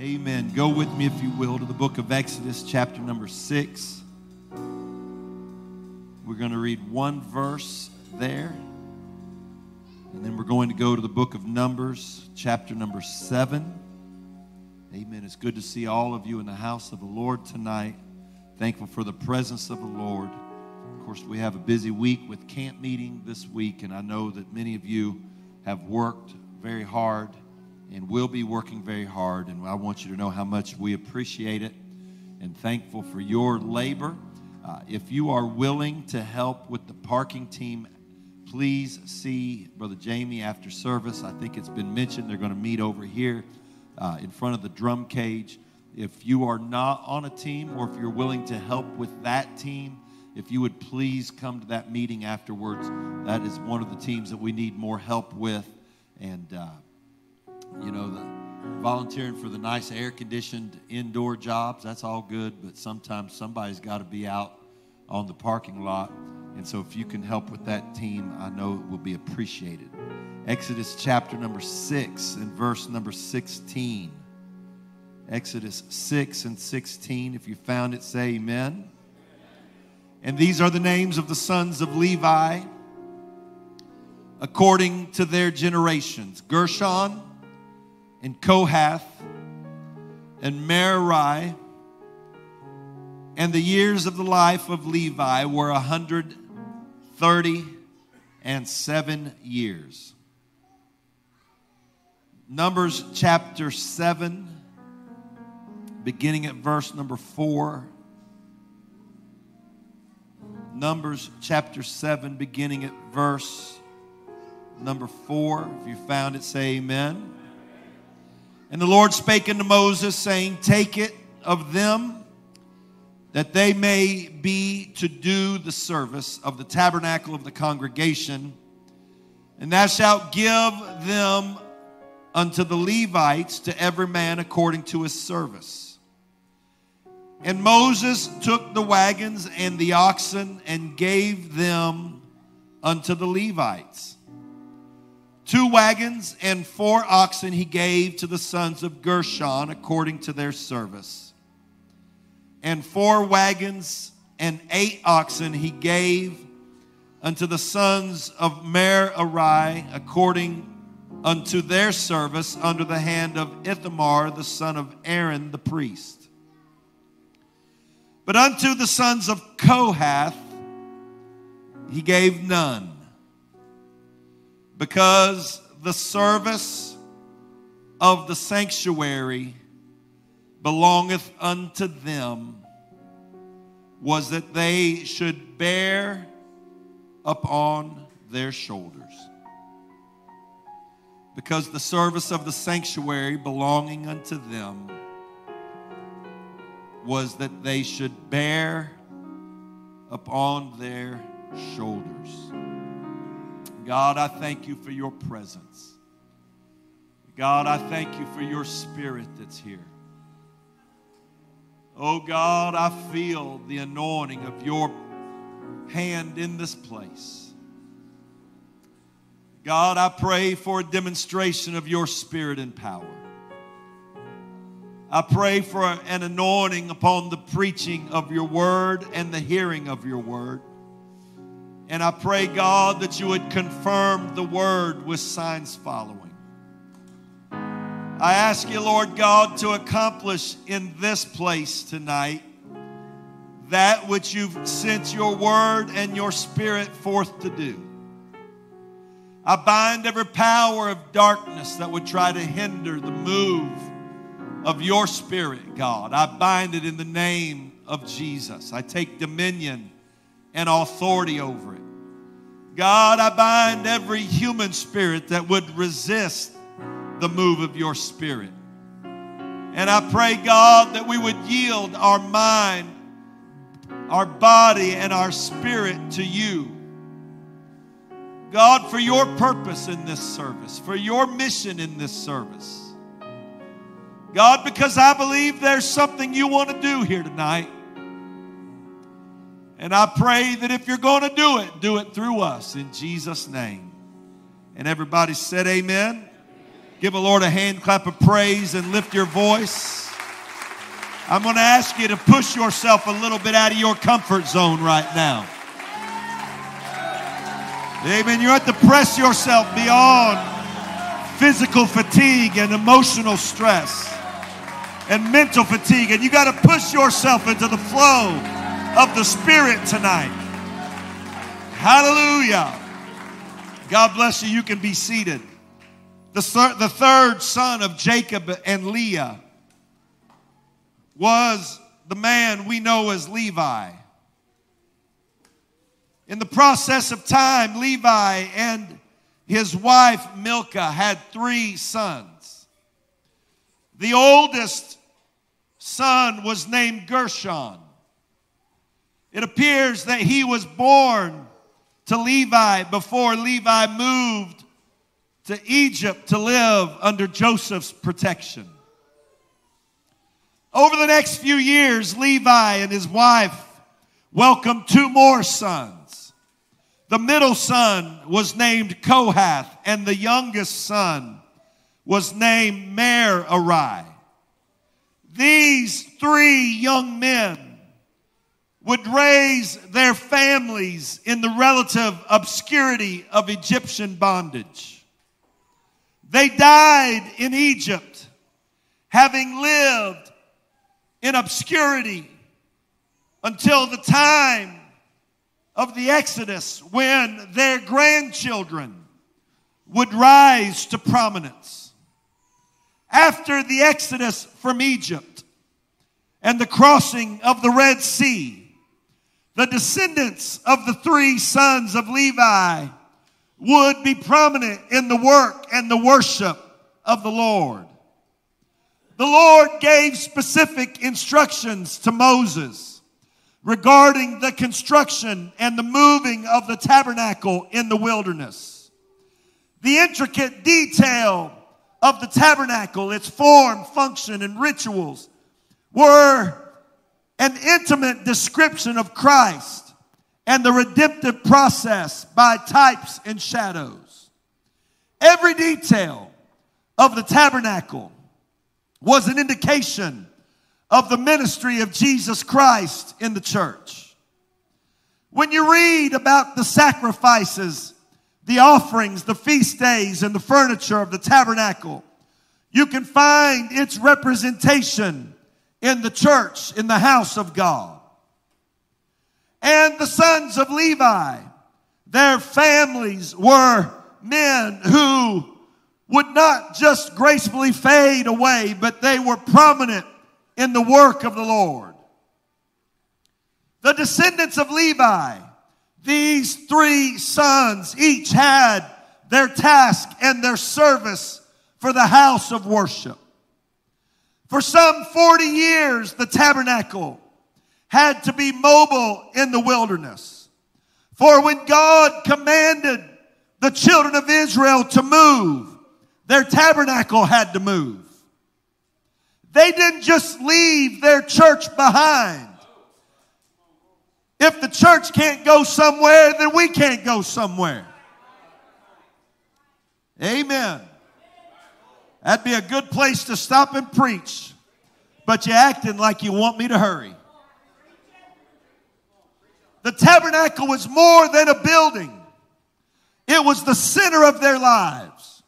Amen. Go with me, if you will, to the book of Exodus, chapter number six. We're going to read one verse there. And then we're going to go to the book of Numbers, chapter number seven. Amen. It's good to see all of you in the house of the Lord tonight. Thankful for the presence of the Lord. Of course, we have a busy week with camp meeting this week, and I know that many of you have worked very hard and will be working very hard. And I want you to know how much we appreciate it and thankful for your labor. Uh, if you are willing to help with the parking team, please see Brother Jamie after service. I think it's been mentioned they're going to meet over here uh, in front of the drum cage. If you are not on a team or if you're willing to help with that team, if you would please come to that meeting afterwards. That is one of the teams that we need more help with. And, uh, you know, the volunteering for the nice air conditioned indoor jobs, that's all good, but sometimes somebody's got to be out on the parking lot. And so if you can help with that team, I know it will be appreciated. Exodus chapter number 6 and verse number 16. Exodus 6 and 16. If you found it, say amen. And these are the names of the sons of Levi according to their generations Gershon and Kohath and Merari. And the years of the life of Levi were 130 and seven years. Numbers chapter 7, beginning at verse number 4. Numbers chapter 7, beginning at verse number 4. If you found it, say amen. And the Lord spake unto Moses, saying, Take it of them, that they may be to do the service of the tabernacle of the congregation, and thou shalt give them unto the Levites to every man according to his service. And Moses took the wagons and the oxen and gave them unto the Levites. Two wagons and four oxen he gave to the sons of Gershon according to their service. And four wagons and eight oxen he gave unto the sons of Merari according unto their service under the hand of Ithamar the son of Aaron the priest. But unto the sons of Kohath he gave none because the service of the sanctuary belongeth unto them was that they should bear upon their shoulders. Because the service of the sanctuary belonging unto them was that they should bear upon their shoulders. God, I thank you for your presence. God, I thank you for your spirit that's here. Oh God, I feel the anointing of your hand in this place. God, I pray for a demonstration of your spirit and power. I pray for an anointing upon the preaching of your word and the hearing of your word. And I pray, God, that you would confirm the word with signs following. I ask you, Lord God, to accomplish in this place tonight that which you've sent your word and your spirit forth to do. I bind every power of darkness that would try to hinder the move of your spirit, God. I bind it in the name of Jesus. I take dominion and authority over it. God, I bind every human spirit that would resist the move of your spirit. And I pray, God, that we would yield our mind, our body, and our spirit to you. God, for your purpose in this service, for your mission in this service. God, because I believe there's something you want to do here tonight. And I pray that if you're going to do it, do it through us in Jesus' name. And everybody said, Amen. Give the Lord a hand clap of praise and lift your voice. I'm going to ask you to push yourself a little bit out of your comfort zone right now. Amen. You have to press yourself beyond physical fatigue and emotional stress and mental fatigue. And you got to push yourself into the flow of the Spirit tonight. Hallelujah. God bless you. You can be seated. The, thir- the third son of Jacob and Leah was the man we know as Levi. In the process of time, Levi and his wife Milcah had three sons. The oldest son was named Gershon. It appears that he was born to Levi before Levi moved to Egypt to live under Joseph's protection. Over the next few years, Levi and his wife welcomed two more sons. The middle son was named Kohath, and the youngest son was named Merari. These three young men would raise their families in the relative obscurity of Egyptian bondage. They died in Egypt, having lived in obscurity until the time of the Exodus when their grandchildren would rise to prominence. After the Exodus from Egypt and the crossing of the Red Sea, the descendants of the three sons of Levi would be prominent in the work and the worship of the Lord. The Lord gave specific instructions to Moses regarding the construction and the moving of the tabernacle in the wilderness. The intricate detail of the tabernacle, its form, function, and rituals were an intimate description of Christ and the redemptive process by types and shadows. Every detail of the tabernacle was an indication of the ministry of Jesus Christ in the church. When you read about the sacrifices, the offerings, the feast days, and the furniture of the tabernacle, you can find its representation in the church, in the house of God. And the sons of Levi, their families were men who would not just gracefully fade away, but they were prominent in the work of the Lord. The descendants of Levi, these three sons, each had their task and their service for the house of worship. For some 40 years, the tabernacle had to be mobile in the wilderness. For when God commanded the children of Israel to move, their tabernacle had to move. They didn't just leave their church behind. If the church can't go somewhere, then we can't go somewhere. Amen. That'd be a good place to stop and preach. But you're acting like you want me to hurry. The tabernacle was more than a building, it was the center of their lives.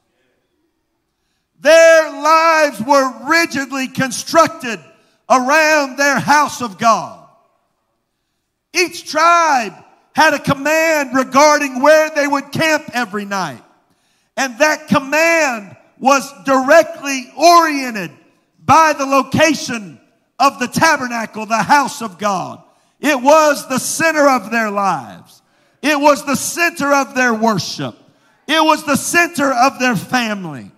Their lives were rigidly constructed around their house of God. Each tribe had a command regarding where they would camp every night. And that command was directly oriented by the location of the tabernacle, the house of God. It was the center of their lives. It was the center of their worship. It was the center of their family.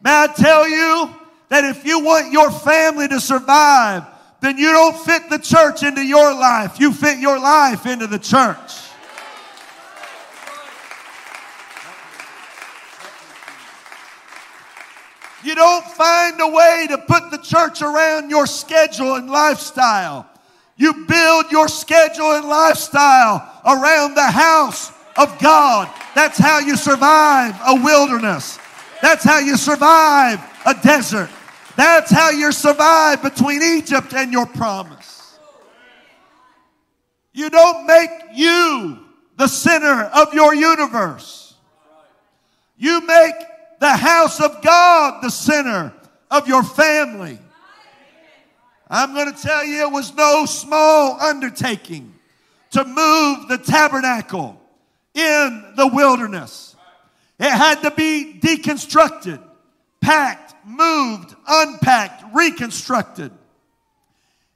May I tell you that if you want your family to survive, then you don't fit the church into your life. You fit your life into the church. You don't find a way to put the church around your schedule and lifestyle. You build your schedule and lifestyle around the house of God. That's how you survive a wilderness. That's how you survive a desert. That's how you survive between Egypt and your promise. You don't make you the center of your universe. You make the house of God the center of your family. I'm going to tell you, it was no small undertaking to move the tabernacle in the wilderness. It had to be deconstructed, packed, moved, unpacked, reconstructed.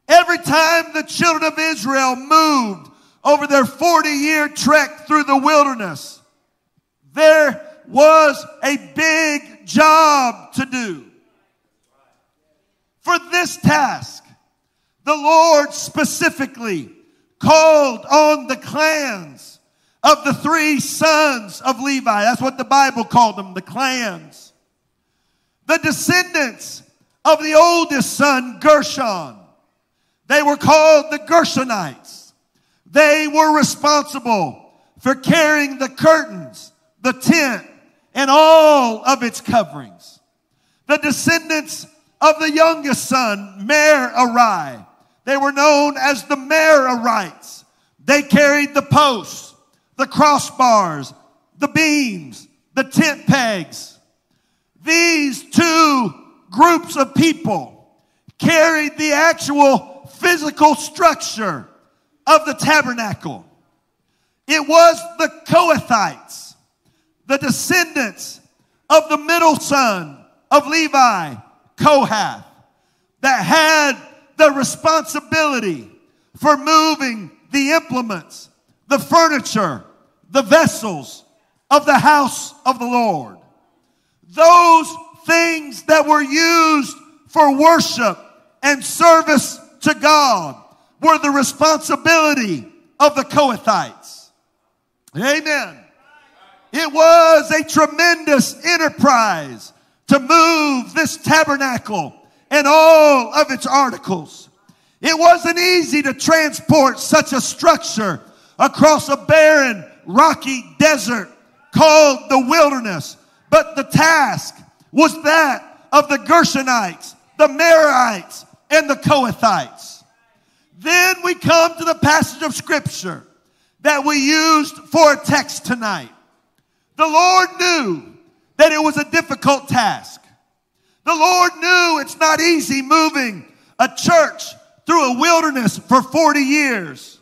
Every time the children of Israel moved over their 40 year trek through the wilderness, there was a big job to do. For this task, the Lord specifically called on the clans of the three sons of Levi. That's what the Bible called them, the clans. The descendants of the oldest son, Gershon. They were called the Gershonites. They were responsible for carrying the curtains, the tent, and all of its coverings. The descendants of the youngest son, Merari. They were known as the Merarites. They carried the posts, the crossbars, the beams, the tent pegs. These two groups of people carried the actual physical structure of the tabernacle. It was the Kohathites, the descendants of the middle son of Levi, Kohath, that had the responsibility for moving the implements, the furniture, the vessels of the house of the Lord. Those things that were used for worship and service to God were the responsibility of the Kohathites. Amen. It was a tremendous enterprise to move this tabernacle and all of its articles. It wasn't easy to transport such a structure across a barren, rocky desert called the wilderness. But the task was that of the Gershonites, the Merarites, and the Kohathites. Then we come to the passage of scripture that we used for a text tonight. The Lord knew that it was a difficult task. The Lord knew it's not easy moving a church through a wilderness for 40 years.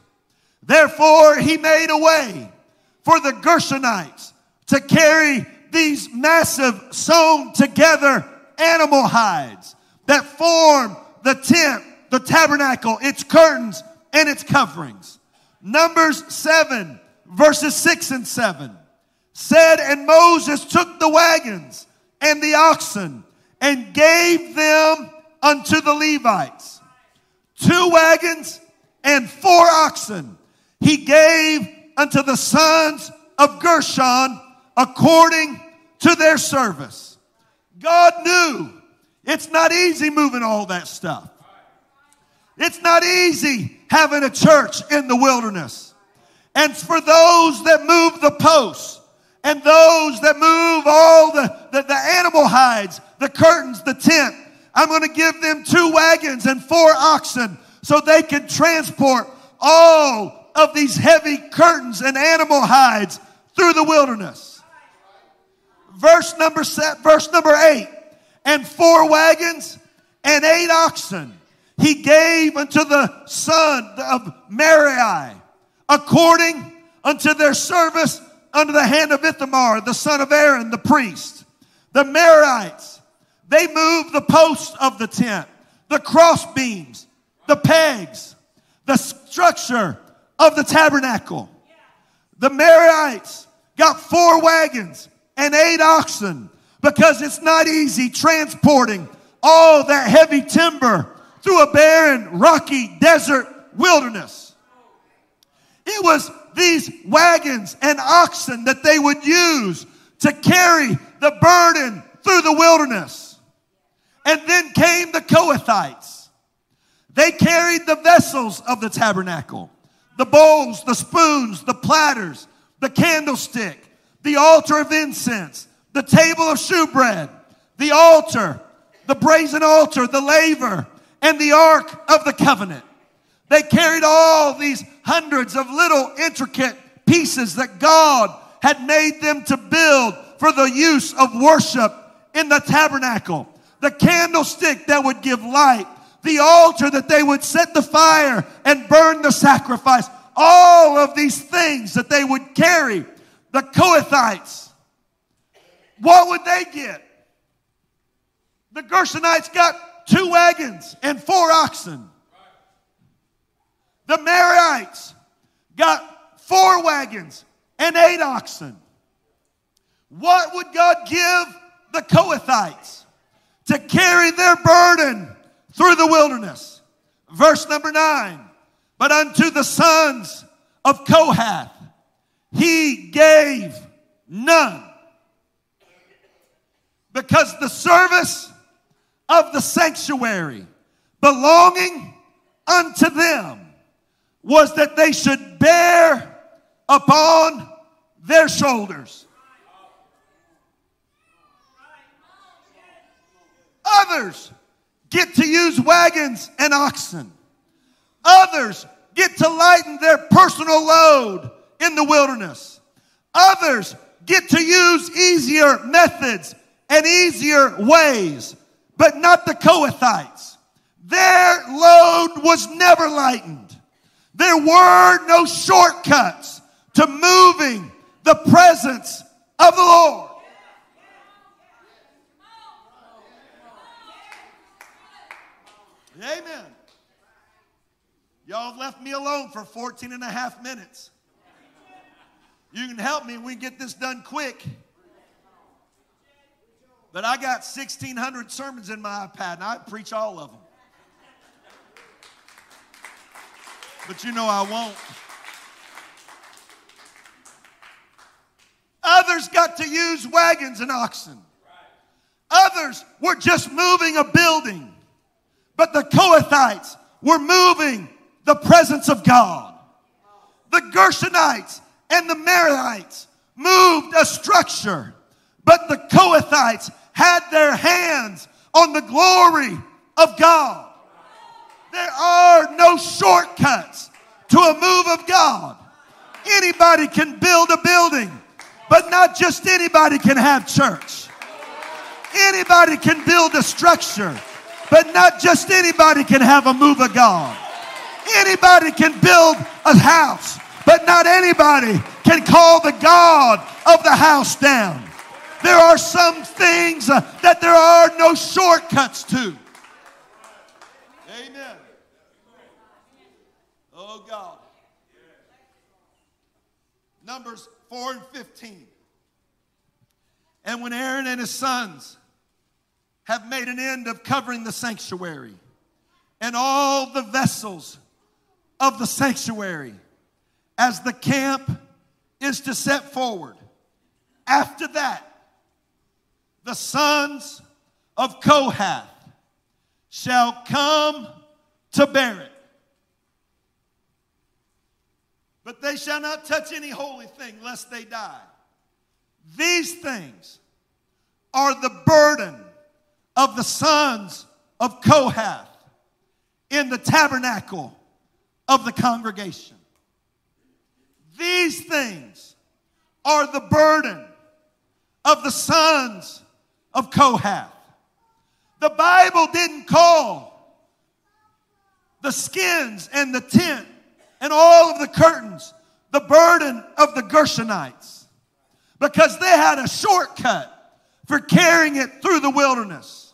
Therefore, he made a way for the Gershonites to carry these massive sewn together animal hides that form the tent, the tabernacle, its curtains, and its coverings. Numbers 7, verses 6 and 7 said, And Moses took the wagons and the oxen and gave them unto the Levites. Two wagons and four oxen he gave unto the sons of Gershon according to their service. God knew it's not easy moving all that stuff. It's not easy having a church in the wilderness. And for those that move the posts and those that move all the, the, the animal hides, the curtains, the tent, I'm going to give them two wagons and four oxen so they can transport all of these heavy curtains and animal hides through the wilderness. Verse number set, verse number eight, and four wagons and eight oxen he gave unto the son of Merari according unto their service under the hand of Ithamar, the son of Aaron, the priest. The Merarites, they moved the posts of the tent, the cross beams, the pegs, the structure of the tabernacle. The Merarites got four wagons and eight oxen because it's not easy transporting all that heavy timber through a barren, rocky desert wilderness. It was these wagons and oxen that they would use to carry the burden through the wilderness. And then came the Kohathites. They carried the vessels of the tabernacle the bowls, the spoons, the platters, the candlestick, the altar of incense, the table of shewbread, the altar, the brazen altar, the laver, and the ark of the covenant. They carried all these hundreds of little intricate pieces that God had made them to build for the use of worship in the tabernacle. The candlestick that would give light, the altar that they would set the fire and burn the sacrifice. All of these things that they would carry. The Kohathites, what would they get? The Gershonites got two wagons and four oxen. The Merarites got four wagons and eight oxen. What would God give the Kohathites to carry their burden through the wilderness? Verse number nine. But unto the sons of Kohath, he gave none. Because the service of the sanctuary belonging unto them was that they should bear upon their shoulders. Others get to use wagons and oxen. Others get to lighten their personal load in the wilderness. Others get to use easier methods and easier ways, but not the Kohathites. Their load was never lightened. There were no shortcuts to moving the presence of the Lord. Amen. Y'all left me alone for 14 and a half minutes. You can help me we get this done quick. But I got 1,600 sermons in my iPad and I preach all of them. But you know I won't. Others got to use wagons and oxen. Others were just moving a building. But the Kohathites were moving the presence of God. The Gershonites and the Merarites moved a structure. But the Kohathites had their hands on the glory of God. There are no shortcuts to a move of God. Anybody can build a building, but not just anybody can have church. Anybody can build a structure, but not just anybody can have a move of God. Anybody can build a house, but not anybody can call the God of the house down. There are some things uh, that there are no shortcuts to. Amen. Oh God. Numbers 4 and 15. And when Aaron and his sons have made an end of covering the sanctuary and all the vessels of the sanctuary, as the camp is to set forward, after that, the sons of Kohath shall come to bear it. But they shall not touch any holy thing lest they die. These things are the burden of the sons of Kohath in the tabernacle of the congregation. These things are the burden of the sons of Kohath. The Bible didn't call the skins and the tent and all of the curtains the burden of the Gershonites because they had a shortcut for carrying it through the wilderness.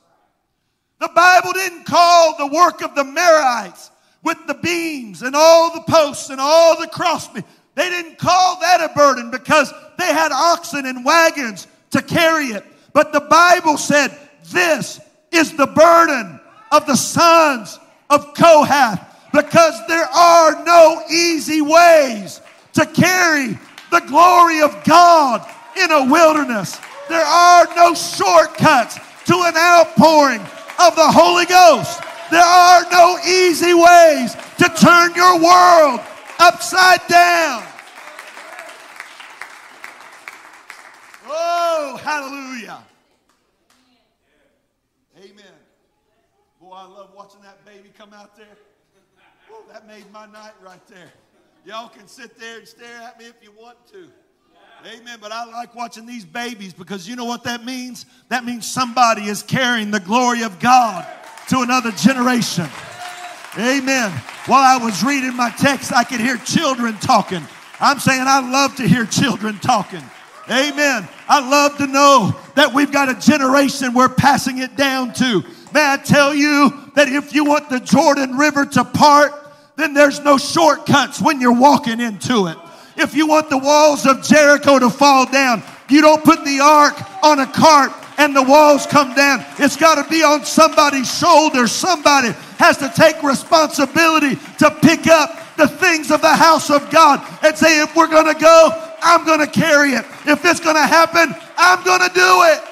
The Bible didn't call the work of the Merarites with the beams and all the posts and all the crossbeams. They didn't call that a burden because they had oxen and wagons to carry it. But the Bible said, This is the burden of the sons of Kohath because there are no easy ways to carry the glory of God in a wilderness. There are no shortcuts to an outpouring of the Holy Ghost. There are no easy ways to turn your world upside down. Oh, hallelujah. Amen. Boy, I love watching that baby come out there. Made my night right there. Y'all can sit there and stare at me if you want to. Amen. But I like watching these babies because you know what that means? That means somebody is carrying the glory of God to another generation. Amen. While I was reading my text, I could hear children talking. I'm saying I love to hear children talking. Amen. I love to know that we've got a generation we're passing it down to. May I tell you that if you want the Jordan River to part, then there's no shortcuts when you're walking into it. If you want the walls of Jericho to fall down, you don't put the ark on a cart and the walls come down. It's got to be on somebody's shoulders. Somebody has to take responsibility to pick up the things of the house of God and say, if we're going to go, I'm going to carry it. If it's going to happen, I'm going to do it.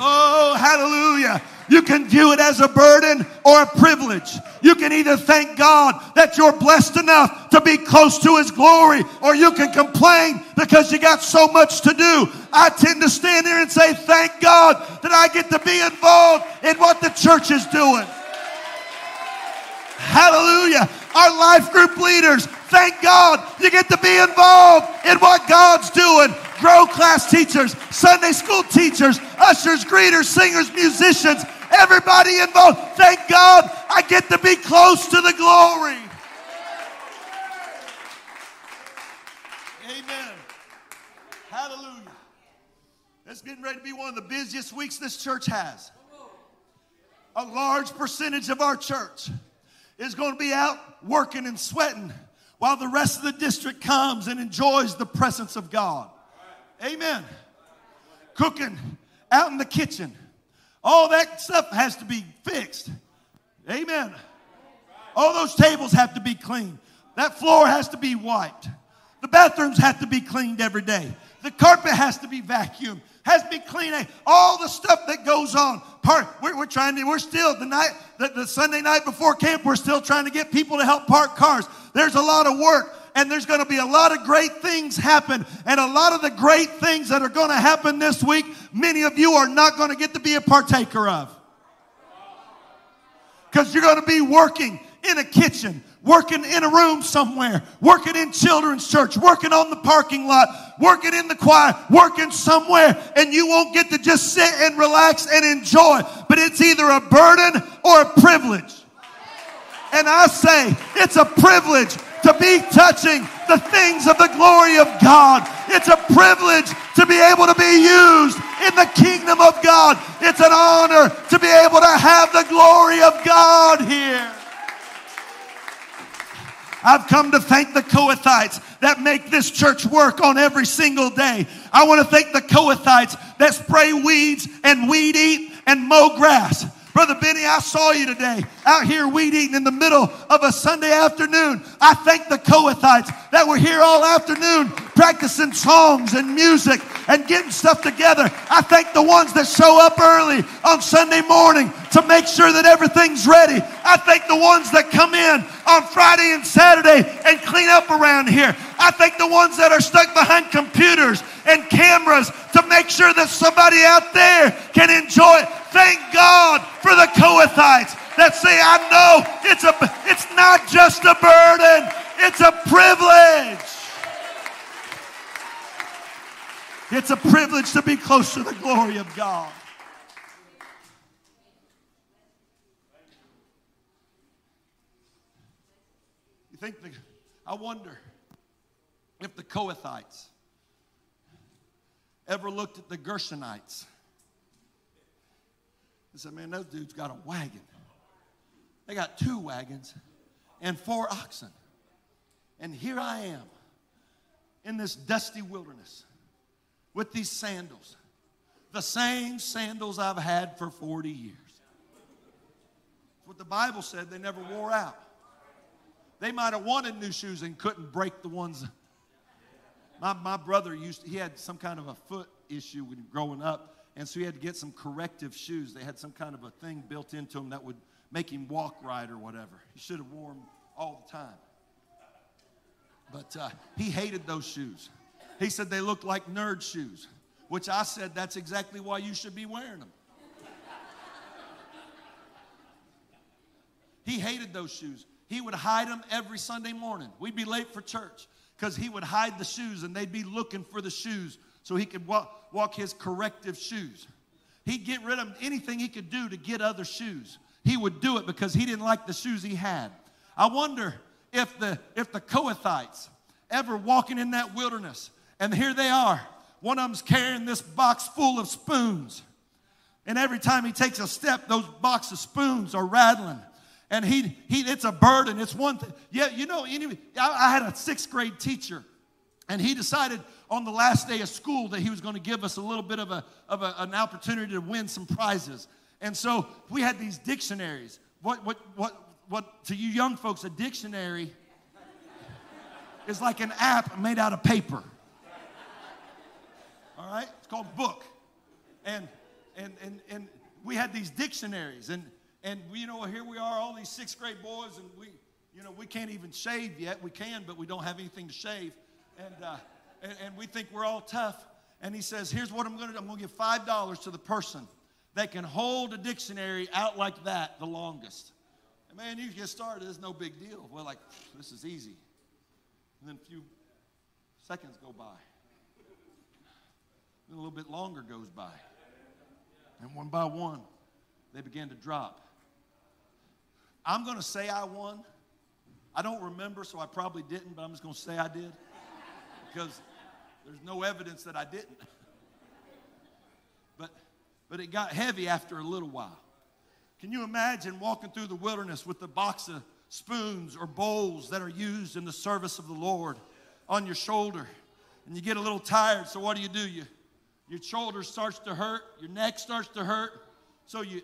Oh, hallelujah. You can view it as a burden or a privilege. You can either thank God that you're blessed enough to be close to His glory, or you can complain because you got so much to do. I tend to stand there and say, Thank God that I get to be involved in what the church is doing. Hallelujah. Our life group leaders, thank God you get to be involved in what God's doing. Grow class teachers, Sunday school teachers, ushers, greeters, singers, musicians, everybody involved. Thank God I get to be close to the glory. Amen. Hallelujah. It's getting ready to be one of the busiest weeks this church has. A large percentage of our church is going to be out working and sweating while the rest of the district comes and enjoys the presence of God. Amen. Cooking out in the kitchen. All that stuff has to be fixed. Amen. All those tables have to be cleaned. That floor has to be wiped. The bathrooms have to be cleaned every day. The carpet has to be vacuumed has to be cleaned. All the stuff that goes on. Part, we're, we're trying to, we're still, the night, the, the Sunday night before camp, we're still trying to get people to help park cars. There's a lot of work and there's going to be a lot of great things happen. And a lot of the great things that are going to happen this week, many of you are not going to get to be a partaker of. Because you're going to be working in a kitchen, working in a room somewhere, working in children's church, working on the parking lot, working in the choir, working somewhere, and you won't get to just sit and relax and enjoy. But it's either a burden or a privilege. And I say it's a privilege to be touching the things of the glory of God. It's a privilege to be able to be used in the kingdom of God. It's an honor to be able to have the glory of God here. I've come to thank the Kohathites that make this church work on every single day. I want to thank the Kohathites that spray weeds and weed eat and mow grass. Brother Benny, I saw you today out here weed eating in the middle of a Sunday afternoon. I thank the Kohathites that were here all afternoon practicing songs and music and getting stuff together. I thank the ones that show up early on Sunday morning to make sure that everything's ready. I thank the ones that come in on Friday and Saturday and clean up around here. I thank the ones that are stuck behind computers and cameras to make sure that somebody out there can enjoy it. Thank God for the Kohathites that say, I know it's, a, it's not just a burden, it's a privilege. It's a privilege to be close to the glory of God. You think the, I wonder if the Kohathites ever looked at the Gershonites and said, Man, those dudes got a wagon. They got two wagons and four oxen. And here I am in this dusty wilderness with these sandals, the same sandals I've had for 40 years. What the Bible said, they never wore out. They might have wanted new shoes and couldn't break the ones. My, my brother used to, he had some kind of a foot issue when growing up, and so he had to get some corrective shoes. They had some kind of a thing built into them that would make him walk right or whatever. He should have worn them all the time. But uh, he hated those shoes. He said they looked like nerd shoes, which I said that's exactly why you should be wearing them. he hated those shoes. He would hide them every Sunday morning. We'd be late for church because he would hide the shoes and they'd be looking for the shoes so he could walk, walk his corrective shoes. He'd get rid of anything he could do to get other shoes. He would do it because he didn't like the shoes he had. I wonder if the if the Kohathites ever walking in that wilderness and here they are. One of them's carrying this box full of spoons. And every time he takes a step, those box of spoons are rattling. And he, he it's a burden. It's one thing. Yeah, you know, anyway, I, I had a sixth grade teacher, and he decided on the last day of school that he was going to give us a little bit of, a, of a, an opportunity to win some prizes. And so we had these dictionaries. What, what, what, what to you young folks, a dictionary is like an app made out of paper. All right? It's called book. And and and and we had these dictionaries and and you know here we are all these sixth grade boys and we you know we can't even shave yet we can but we don't have anything to shave and uh, and, and we think we're all tough and he says here's what i'm going to do i'm going to give five dollars to the person that can hold a dictionary out like that the longest and man you get started it's no big deal we're like this is easy and then a few seconds go by. Then a little bit longer goes by. And one by one, they began to drop. I'm going to say I won. I don't remember, so I probably didn't, but I'm just going to say I did because there's no evidence that I didn't. But, but it got heavy after a little while. Can you imagine walking through the wilderness with a box of spoons or bowls that are used in the service of the Lord on your shoulder. And you get a little tired, so what do you do? You, your shoulder starts to hurt, your neck starts to hurt, so you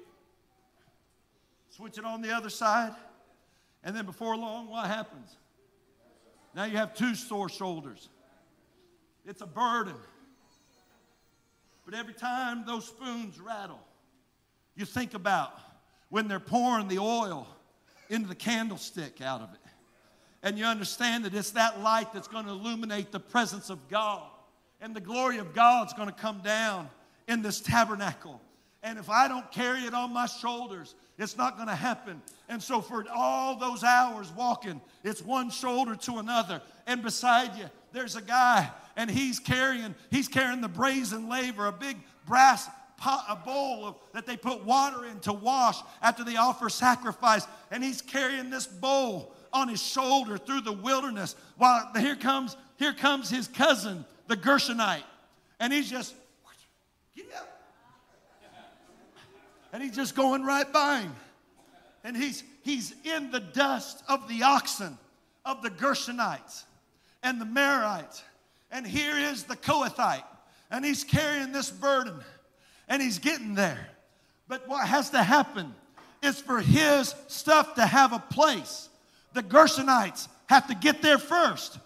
switch it on the other side. And then before long, what happens? Now you have two sore shoulders. It's a burden. But every time those spoons rattle, you think about when they're pouring the oil into the candlestick out of it. And you understand that it's that light that's going to illuminate the presence of God. And the glory of God's going to come down in this tabernacle. And if I don't carry it on my shoulders, it's not going to happen. And so for all those hours walking, it's one shoulder to another. And beside you, there's a guy, and he's carrying, he's carrying the brazen laver, a big brass pot, a bowl of, that they put water in to wash after they offer sacrifice. And he's carrying this bowl on his shoulder through the wilderness while here comes, here comes his cousin, the Gershonite. And he's just, get up. And he's just going right by him. And he's, he's in the dust of the oxen of the Gershonites and the Merarites. And here is the Kohathite. And he's carrying this burden and he's getting there. But what has to happen is for his stuff to have a place. The Gershonites have to get there first.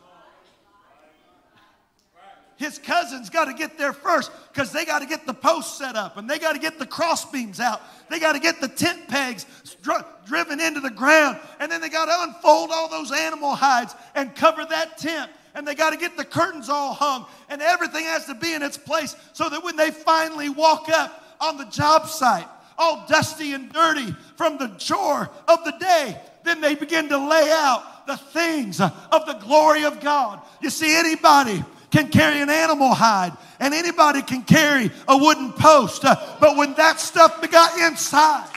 His cousins got to get there first because they got to get the posts set up and they got to get the crossbeams out. They got to get the tent pegs dr- driven into the ground and then they got to unfold all those animal hides and cover that tent and they got to get the curtains all hung, and everything has to be in its place so that when they finally walk up on the job site, all dusty and dirty from the chore of the day, then they begin to lay out the things of the glory of God. You see, anybody can carry an animal hide and anybody can carry a wooden post, uh, but when that stuff got inside,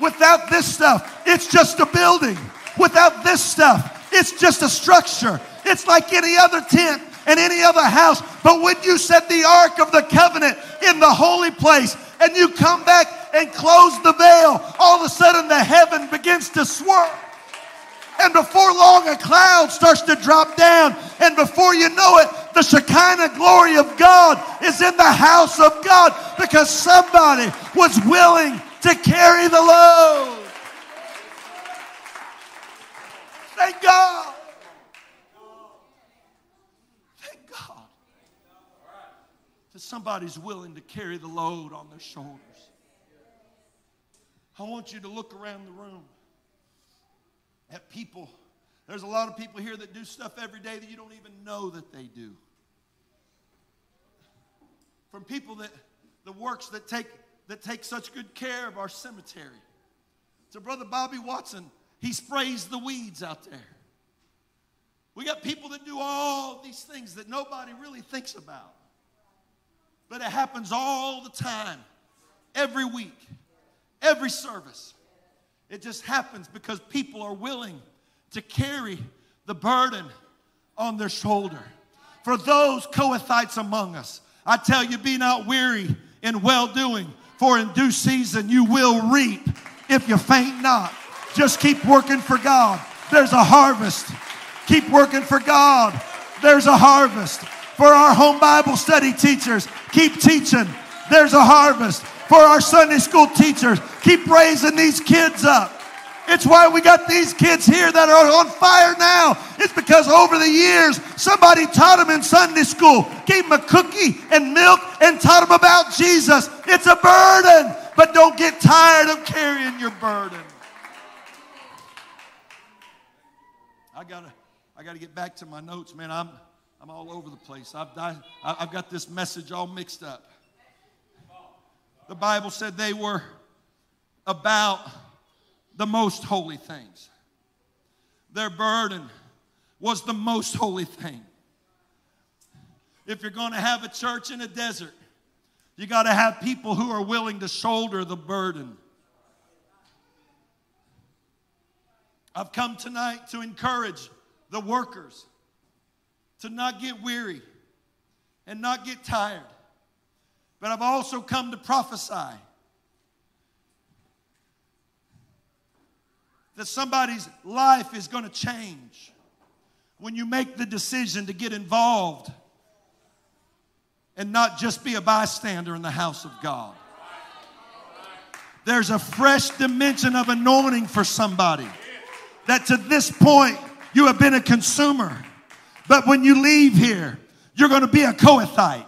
without this stuff, it's just a building. Without this stuff, it's just a structure. It's like any other tent and any other house. But when you set the Ark of the Covenant in the holy place and you come back and close the veil, all of a sudden the heaven begins to swirl. And before long, a cloud starts to drop down. And before you know it, the Shekinah glory of God is in the house of God because somebody was willing to carry the load. Thank God. Thank God that somebody's willing to carry the load on their shoulders. I want you to look around the room at people There's a lot of people here that do stuff every day that you don't even know that they do. From people that the works that take that take such good care of our cemetery. To Brother Bobby Watson, he sprays the weeds out there. We got people that do all these things that nobody really thinks about. But it happens all the time, every week, every service. It just happens because people are willing to carry the burden on their shoulder. For those Kohathites among us, I tell you, be not weary in well doing, for in due season you will reap if you faint not. Just keep working for God. There's a harvest. Keep working for God. There's a harvest. For our home Bible study teachers, keep teaching. There's a harvest. For our Sunday school teachers, keep raising these kids up. It's why we got these kids here that are on fire now. It's because over the years, somebody taught them in Sunday school, gave them a cookie and milk, and taught them about Jesus. It's a burden, but don't get tired of carrying your burden. I gotta, I gotta get back to my notes, man. I'm, I'm all over the place. I've, I've got this message all mixed up. The Bible said they were about the most holy things. Their burden was the most holy thing. If you're going to have a church in a desert, you got to have people who are willing to shoulder the burden. I've come tonight to encourage the workers to not get weary and not get tired. But I've also come to prophesy that somebody's life is going to change when you make the decision to get involved and not just be a bystander in the house of God. There's a fresh dimension of anointing for somebody that to this point you have been a consumer, but when you leave here, you're going to be a Kohathite.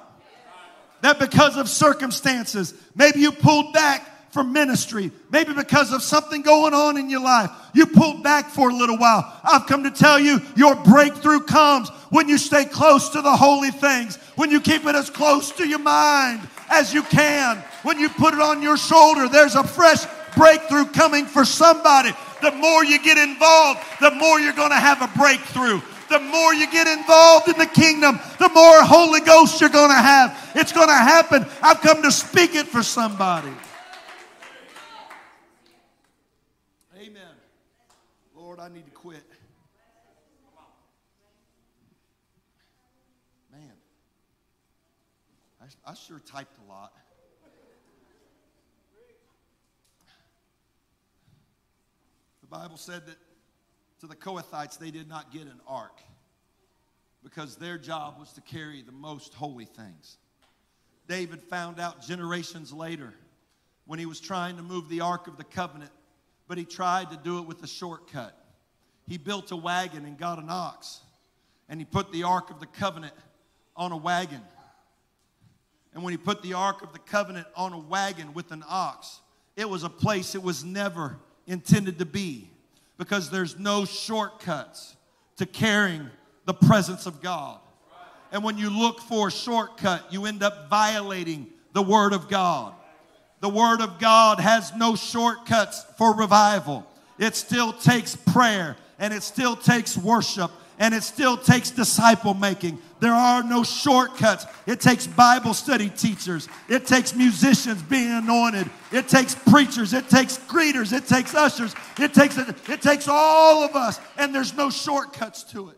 That because of circumstances, maybe you pulled back from ministry, maybe because of something going on in your life. You pulled back for a little while. I've come to tell you your breakthrough comes when you stay close to the holy things, when you keep it as close to your mind as you can, when you put it on your shoulder. There's a fresh breakthrough coming for somebody. The more you get involved, the more you're going to have a breakthrough the more you get involved in the kingdom, the more Holy Ghost you're going to have. It's going to happen. I've come to speak it for somebody. Amen. Lord, I need to quit. Man, I, I sure typed a lot. The Bible said that to the Kohathites, they did not get an ark because their job was to carry the most holy things. David found out generations later when he was trying to move the Ark of the Covenant, but he tried to do it with a shortcut he built a wagon and got an ox, and he put the Ark of the Covenant on a wagon. And when he put the Ark of the Covenant on a wagon with an ox, it was a place it was never intended to be because there's no shortcuts to carrying the presence of God. And when you look for a shortcut, you end up violating the Word of God. The Word of God has no shortcuts for revival. It still takes prayer and it still takes worship and it still takes disciple making. There are no shortcuts. It takes Bible study teachers. It takes musicians being anointed. It takes preachers. It takes greeters. It takes ushers. It takes, it takes all of us, and there's no shortcuts to it.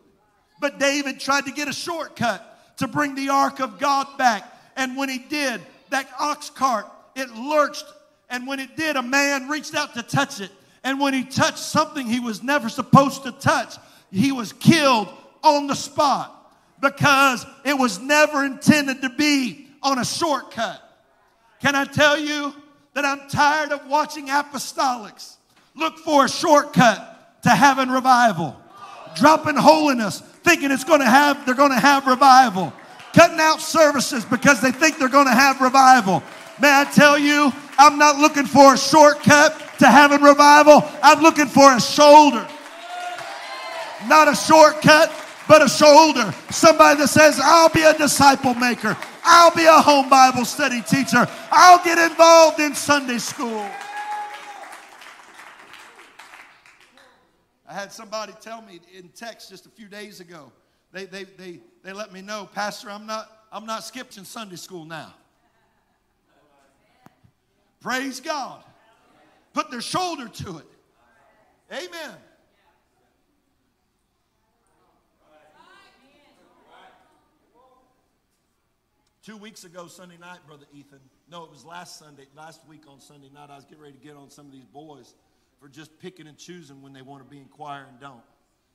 But David tried to get a shortcut to bring the ark of God back. And when he did, that ox cart, it lurched. And when it did, a man reached out to touch it. And when he touched something he was never supposed to touch, he was killed on the spot because it was never intended to be on a shortcut. Can I tell you that I'm tired of watching apostolics look for a shortcut to having revival, dropping holiness, thinking it's going to have they're going to have revival, cutting out services because they think they're going to have revival. May I tell you, I'm not looking for a shortcut to having revival. I'm looking for a shoulder. Not a shortcut, but a shoulder. Somebody that says, I'll be a disciple maker. I'll be a home Bible study teacher. I'll get involved in Sunday school. I had somebody tell me in text just a few days ago. They, they, they, they let me know, Pastor, I'm not, I'm not skipping Sunday school now. Praise God. Put their shoulder to it. Amen. Two weeks ago, Sunday night, Brother Ethan. No, it was last Sunday, last week on Sunday night. I was getting ready to get on some of these boys for just picking and choosing when they want to be in choir and don't.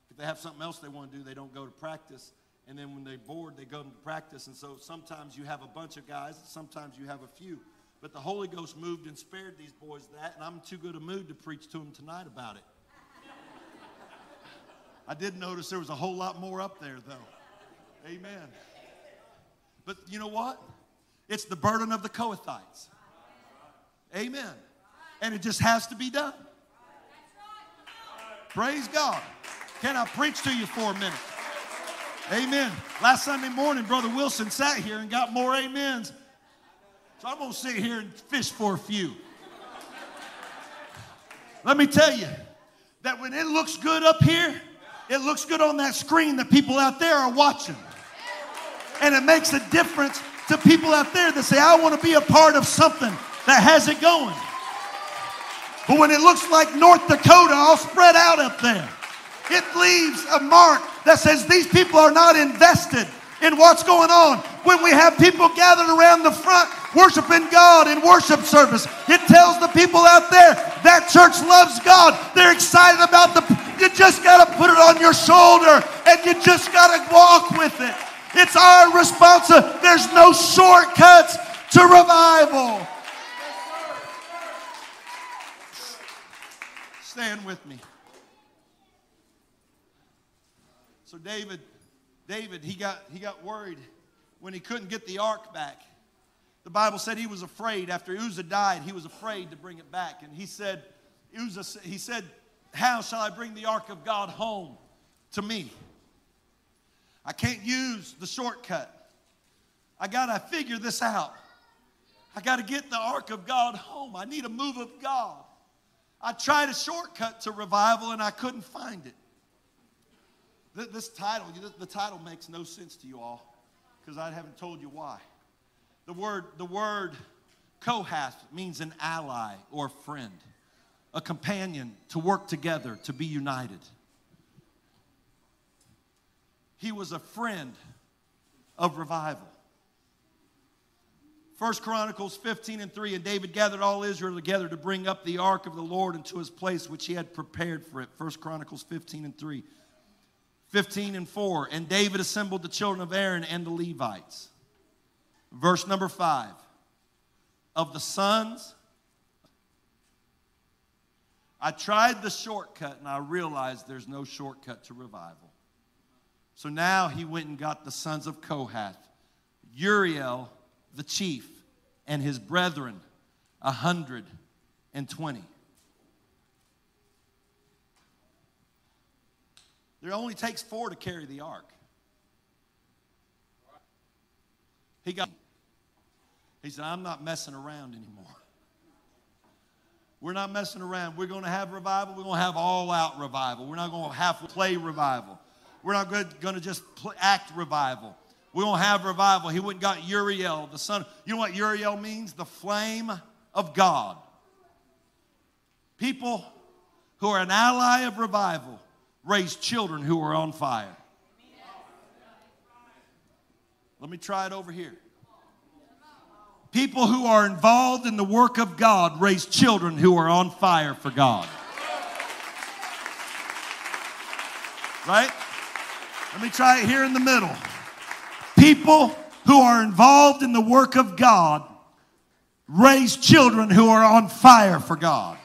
If they have something else they want to do, they don't go to practice. And then when they're bored, they go to practice. And so sometimes you have a bunch of guys, sometimes you have a few. But the Holy Ghost moved and spared these boys that, and I'm too good a mood to preach to them tonight about it. I did notice there was a whole lot more up there, though. Amen. But you know what? It's the burden of the Kohathites. Amen. And it just has to be done. Praise God. Can I preach to you for a minute? Amen. Last Sunday morning, Brother Wilson sat here and got more amens. So I'm going to sit here and fish for a few. Let me tell you that when it looks good up here, it looks good on that screen that people out there are watching. And it makes a difference to people out there that say, I want to be a part of something that has it going. But when it looks like North Dakota all spread out up there, it leaves a mark that says these people are not invested in what's going on. When we have people gathered around the front worshiping God in worship service, it tells the people out there that church loves God. They're excited about the. You just got to put it on your shoulder and you just got to walk with it. It's our responsibility. There's no shortcuts to revival. Stand with me. So David, David, he got he got worried when he couldn't get the ark back. The Bible said he was afraid. After Uzzah died, he was afraid to bring it back. And he said, Uzzah, he said, How shall I bring the ark of God home to me? I can't use the shortcut. I got to figure this out. I got to get the ark of God home. I need a move of God. I tried a shortcut to revival and I couldn't find it. This title, the title makes no sense to you all because I haven't told you why. The word, the word Kohath means an ally or friend, a companion to work together, to be united. He was a friend of revival. First Chronicles 15 and 3, and David gathered all Israel together to bring up the ark of the Lord into his place which he had prepared for it. First Chronicles 15 and 3. 15 and 4, and David assembled the children of Aaron and the Levites. Verse number 5. Of the sons, I tried the shortcut and I realized there's no shortcut to revival. So now he went and got the sons of Kohath, Uriel, the chief, and his brethren, a hundred and twenty. There only takes four to carry the ark. He got he said, I'm not messing around anymore. We're not messing around. We're going to have revival. We're going to have all out revival. We're not going to half play revival. We're not going to just act revival. We won't have revival. He wouldn't got Uriel, the son. You know what Uriel means? The flame of God. People who are an ally of revival raise children who are on fire. Let me try it over here. People who are involved in the work of God raise children who are on fire for God. Right? Let me try it here in the middle. People who are involved in the work of God raise children who are on fire for God.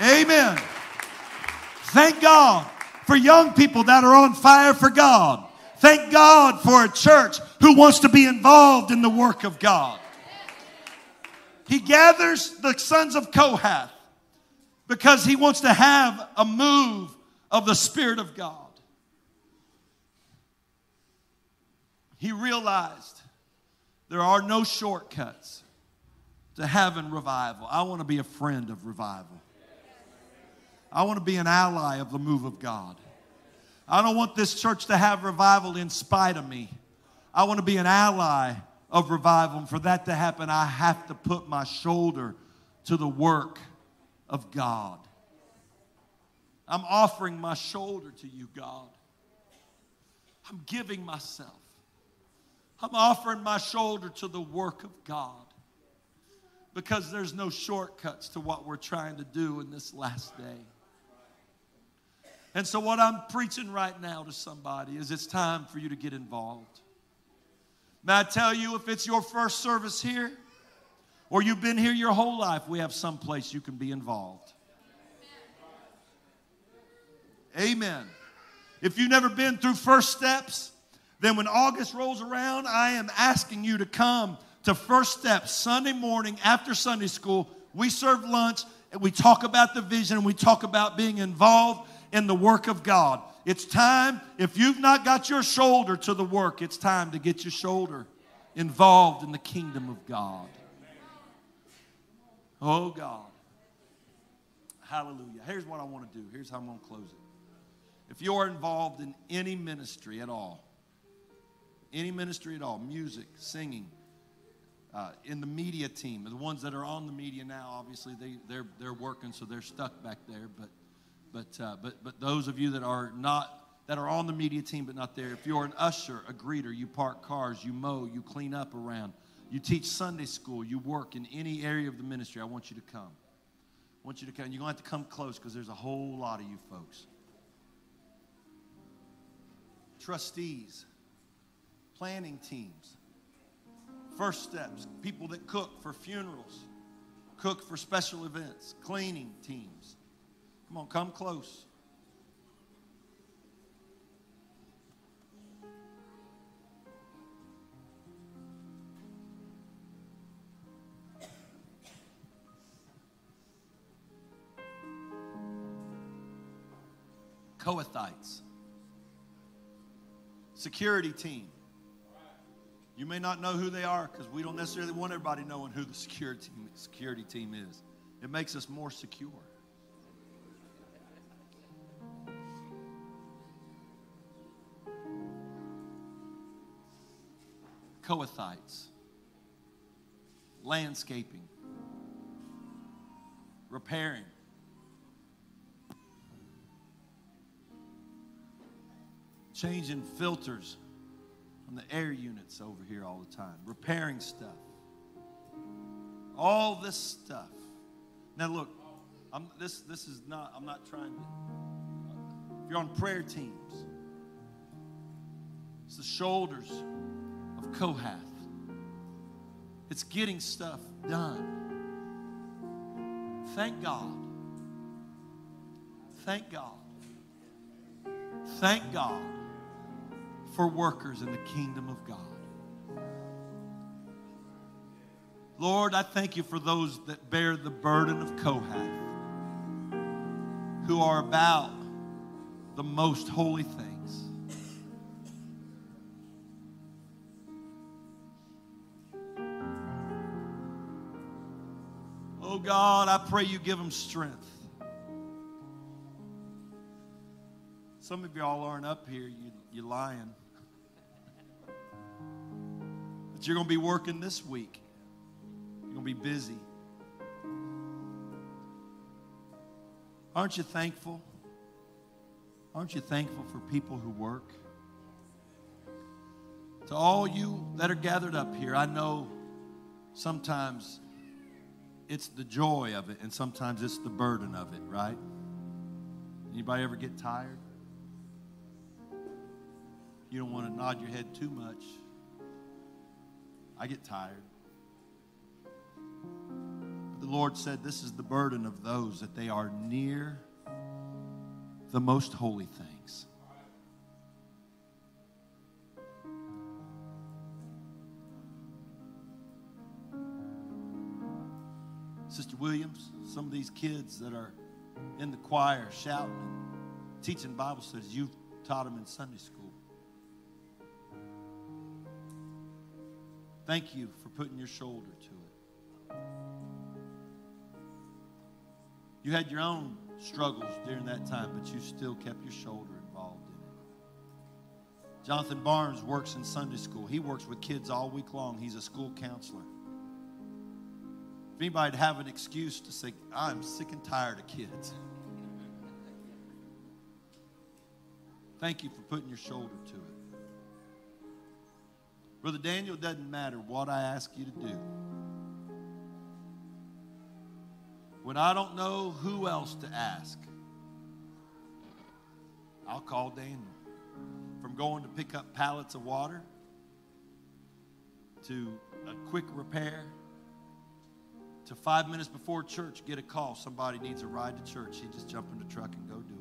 Amen. Thank God for young people that are on fire for God. Thank God for a church who wants to be involved in the work of God. He gathers the sons of Kohath because he wants to have a move of the Spirit of God. He realized there are no shortcuts to having revival. I want to be a friend of revival. I want to be an ally of the move of God. I don't want this church to have revival in spite of me. I want to be an ally of revival. And for that to happen, I have to put my shoulder to the work of God. I'm offering my shoulder to you, God. I'm giving myself. I'm offering my shoulder to the work of God because there's no shortcuts to what we're trying to do in this last day. And so, what I'm preaching right now to somebody is it's time for you to get involved. May I tell you, if it's your first service here or you've been here your whole life, we have some place you can be involved. Amen. If you've never been through first steps, then when August rolls around, I am asking you to come to First Steps Sunday morning after Sunday school. We serve lunch and we talk about the vision and we talk about being involved in the work of God. It's time, if you've not got your shoulder to the work, it's time to get your shoulder involved in the kingdom of God. Oh, God. Hallelujah. Here's what I want to do. Here's how I'm going to close it. If you're involved in any ministry at all, any ministry at all, music, singing, uh, in the media team, the ones that are on the media now, obviously they, they're, they're working, so they're stuck back there. But, but, uh, but, but those of you that are not, that are on the media team but not there, if you're an usher, a greeter, you park cars, you mow, you clean up around, you teach Sunday school, you work in any area of the ministry, I want you to come. I want you to come. You're going to have to come close because there's a whole lot of you folks. Trustees, planning teams, first steps, people that cook for funerals, cook for special events, cleaning teams. Come on, come close. Kohathites, security team. You may not know who they are because we don't necessarily want everybody knowing who the security, security team is. It makes us more secure. Kohathites, landscaping, repairing, changing filters on the air units over here all the time, repairing stuff. All this stuff. Now look, I'm, this, this is not, I'm not trying to, if you're on prayer teams, it's the shoulders of Kohath. It's getting stuff done. Thank God. Thank God. Thank God for workers in the kingdom of God. Lord, I thank you for those that bear the burden of Kohath, who are about the most holy things. Oh God, I pray you give them strength. Some of y'all aren't up here, you, you're lying. But you're going to be working this week. You're going to be busy. Aren't you thankful? Aren't you thankful for people who work? To all you that are gathered up here, I know sometimes it's the joy of it and sometimes it's the burden of it, right? Anybody ever get tired? You don't want to nod your head too much. I get tired. But the Lord said, This is the burden of those that they are near the most holy things. Sister Williams, some of these kids that are in the choir shouting and teaching Bible studies. You've taught them in Sunday school. Thank you for putting your shoulder to it. You had your own struggles during that time, but you still kept your shoulder involved in it. Jonathan Barnes works in Sunday school. He works with kids all week long. He's a school counselor. If anybody'd have an excuse to say, I'm sick and tired of kids. Thank you for putting your shoulder to it. Brother Daniel, doesn't matter what I ask you to do. When I don't know who else to ask, I'll call Daniel. From going to pick up pallets of water to a quick repair to five minutes before church, get a call. Somebody needs a ride to church. He just jump in the truck and go do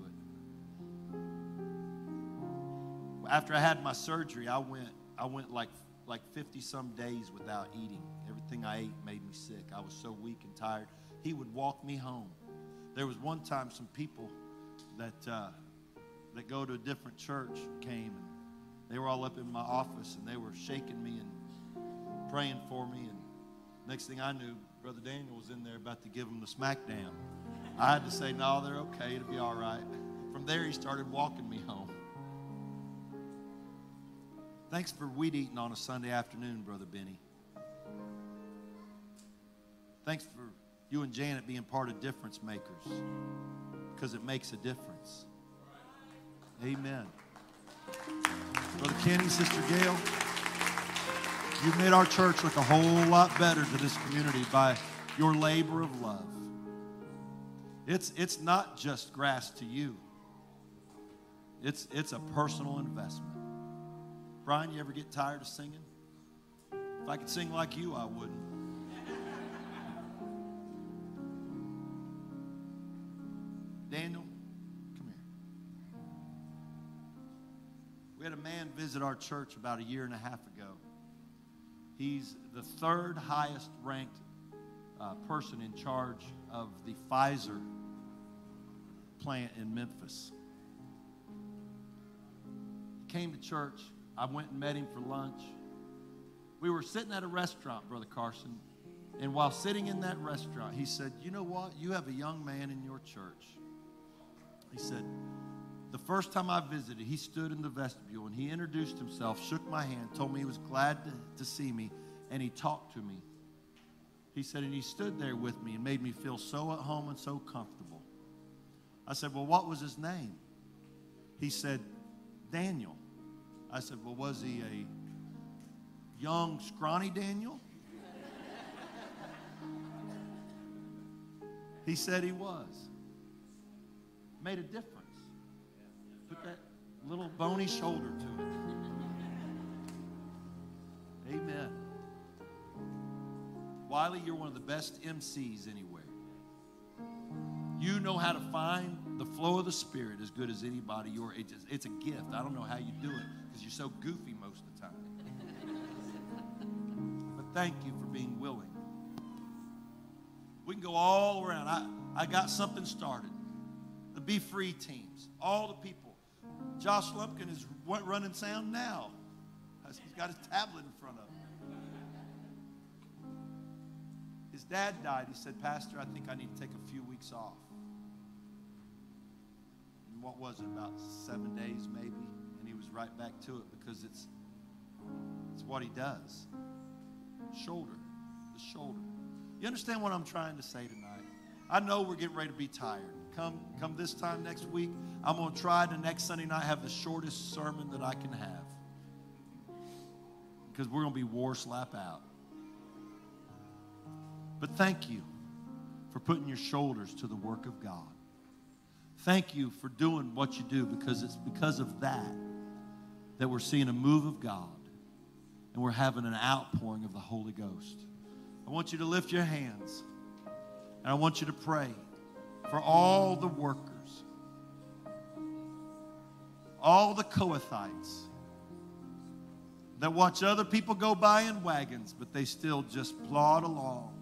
it. After I had my surgery, I went. I went like like 50 some days without eating. Everything I ate made me sick. I was so weak and tired. He would walk me home. There was one time some people that uh, that go to a different church came and they were all up in my office and they were shaking me and praying for me. And next thing I knew, Brother Daniel was in there about to give them the smackdown. I had to say, no, they're okay. It'll be all right. From there, he started walking me home. Thanks for weed eating on a Sunday afternoon, Brother Benny. Thanks for you and Janet being part of difference makers because it makes a difference. Amen. Brother Kenny, Sister Gail, you've made our church look a whole lot better to this community by your labor of love. It's, it's not just grass to you, it's, it's a personal investment. Brian, you ever get tired of singing? If I could sing like you, I wouldn't. Daniel, come here. We had a man visit our church about a year and a half ago. He's the third highest ranked uh, person in charge of the Pfizer plant in Memphis. He came to church I went and met him for lunch. We were sitting at a restaurant, Brother Carson, and while sitting in that restaurant, he said, You know what? You have a young man in your church. He said, The first time I visited, he stood in the vestibule and he introduced himself, shook my hand, told me he was glad to, to see me, and he talked to me. He said, and he stood there with me and made me feel so at home and so comfortable. I said, Well, what was his name? He said, Daniel. I said, Well, was he a young, scrawny Daniel? he said he was. Made a difference. Put that little bony shoulder to it. Amen. Wiley, you're one of the best MCs anywhere. You know how to find the flow of the Spirit as good as anybody your age. It's a gift. I don't know how you do it because you're so goofy most of the time. but thank you for being willing. We can go all around. I, I got something started. The Be Free teams, all the people. Josh Lumpkin is running sound now. He's got his tablet in front of him. His dad died. He said, Pastor, I think I need to take a few weeks off. And what was it, about seven days maybe? Right back to it because it's it's what he does. Shoulder, the shoulder. You understand what I'm trying to say tonight? I know we're getting ready to be tired. Come, come this time next week. I'm going to try the next Sunday night have the shortest sermon that I can have because we're going to be war slap out. But thank you for putting your shoulders to the work of God. Thank you for doing what you do because it's because of that that we're seeing a move of God and we're having an outpouring of the Holy Ghost. I want you to lift your hands and I want you to pray for all the workers, all the Kohathites that watch other people go by in wagons, but they still just plod along,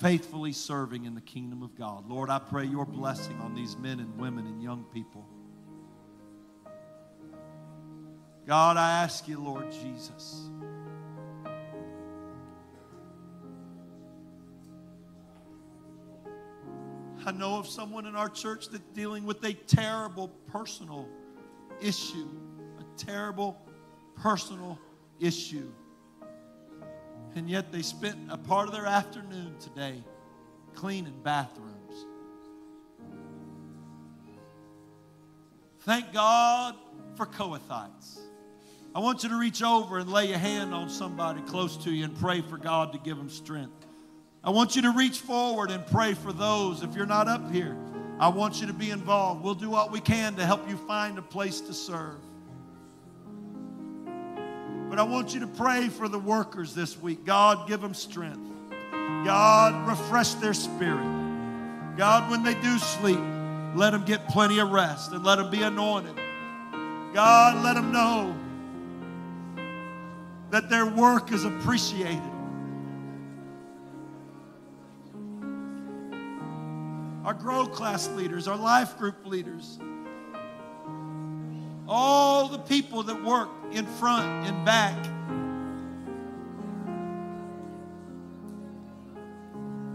faithfully serving in the kingdom of God. Lord, I pray your blessing on these men and women and young people. God, I ask you, Lord Jesus. I know of someone in our church that's dealing with a terrible personal issue, a terrible personal issue. And yet they spent a part of their afternoon today cleaning bathrooms. Thank God for Kohathites. I want you to reach over and lay a hand on somebody close to you and pray for God to give them strength. I want you to reach forward and pray for those. If you're not up here, I want you to be involved. We'll do what we can to help you find a place to serve. But I want you to pray for the workers this week. God, give them strength. God, refresh their spirit. God, when they do sleep, let them get plenty of rest and let them be anointed. God, let them know that their work is appreciated. Our grow class leaders, our life group leaders, all the people that work in front and back.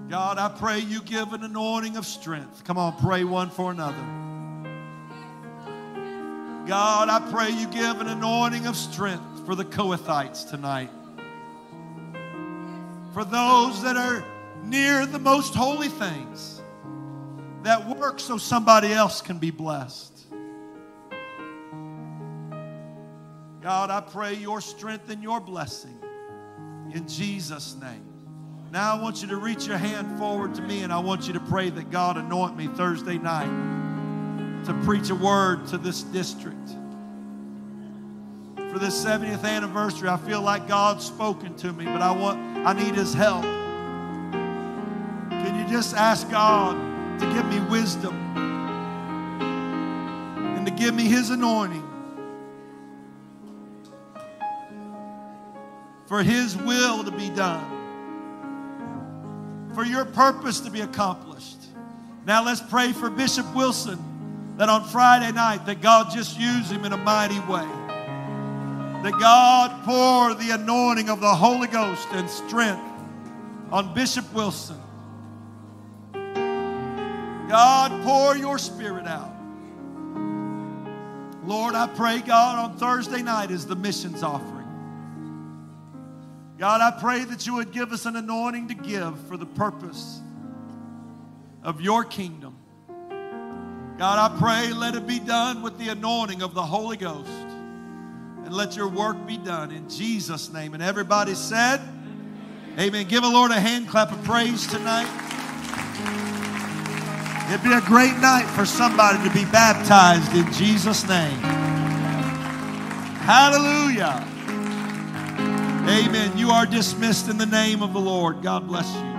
God, I pray you give an anointing of strength. Come on, pray one for another. God, I pray you give an anointing of strength for the Kohathites tonight. For those that are near the most holy things, that work so somebody else can be blessed. God, I pray your strength and your blessing in Jesus' name. Now I want you to reach your hand forward to me and I want you to pray that God anoint me Thursday night to preach a word to this district. For this 70th anniversary, I feel like God's spoken to me, but I want I need his help. Can you just ask God to give me wisdom and to give me his anointing? for His will to be done, for your purpose to be accomplished. Now let's pray for Bishop Wilson that on Friday night that God just use him in a mighty way. That God pour the anointing of the Holy Ghost and strength on Bishop Wilson. God, pour your spirit out. Lord, I pray, God, on Thursday night is the missions offering. God, I pray that you would give us an anointing to give for the purpose of your kingdom. God, I pray, let it be done with the anointing of the Holy Ghost. And let your work be done in Jesus' name. And everybody said, Amen. Give a Lord a hand clap of praise tonight. It'd be a great night for somebody to be baptized in Jesus' name. Hallelujah. Amen. You are dismissed in the name of the Lord. God bless you.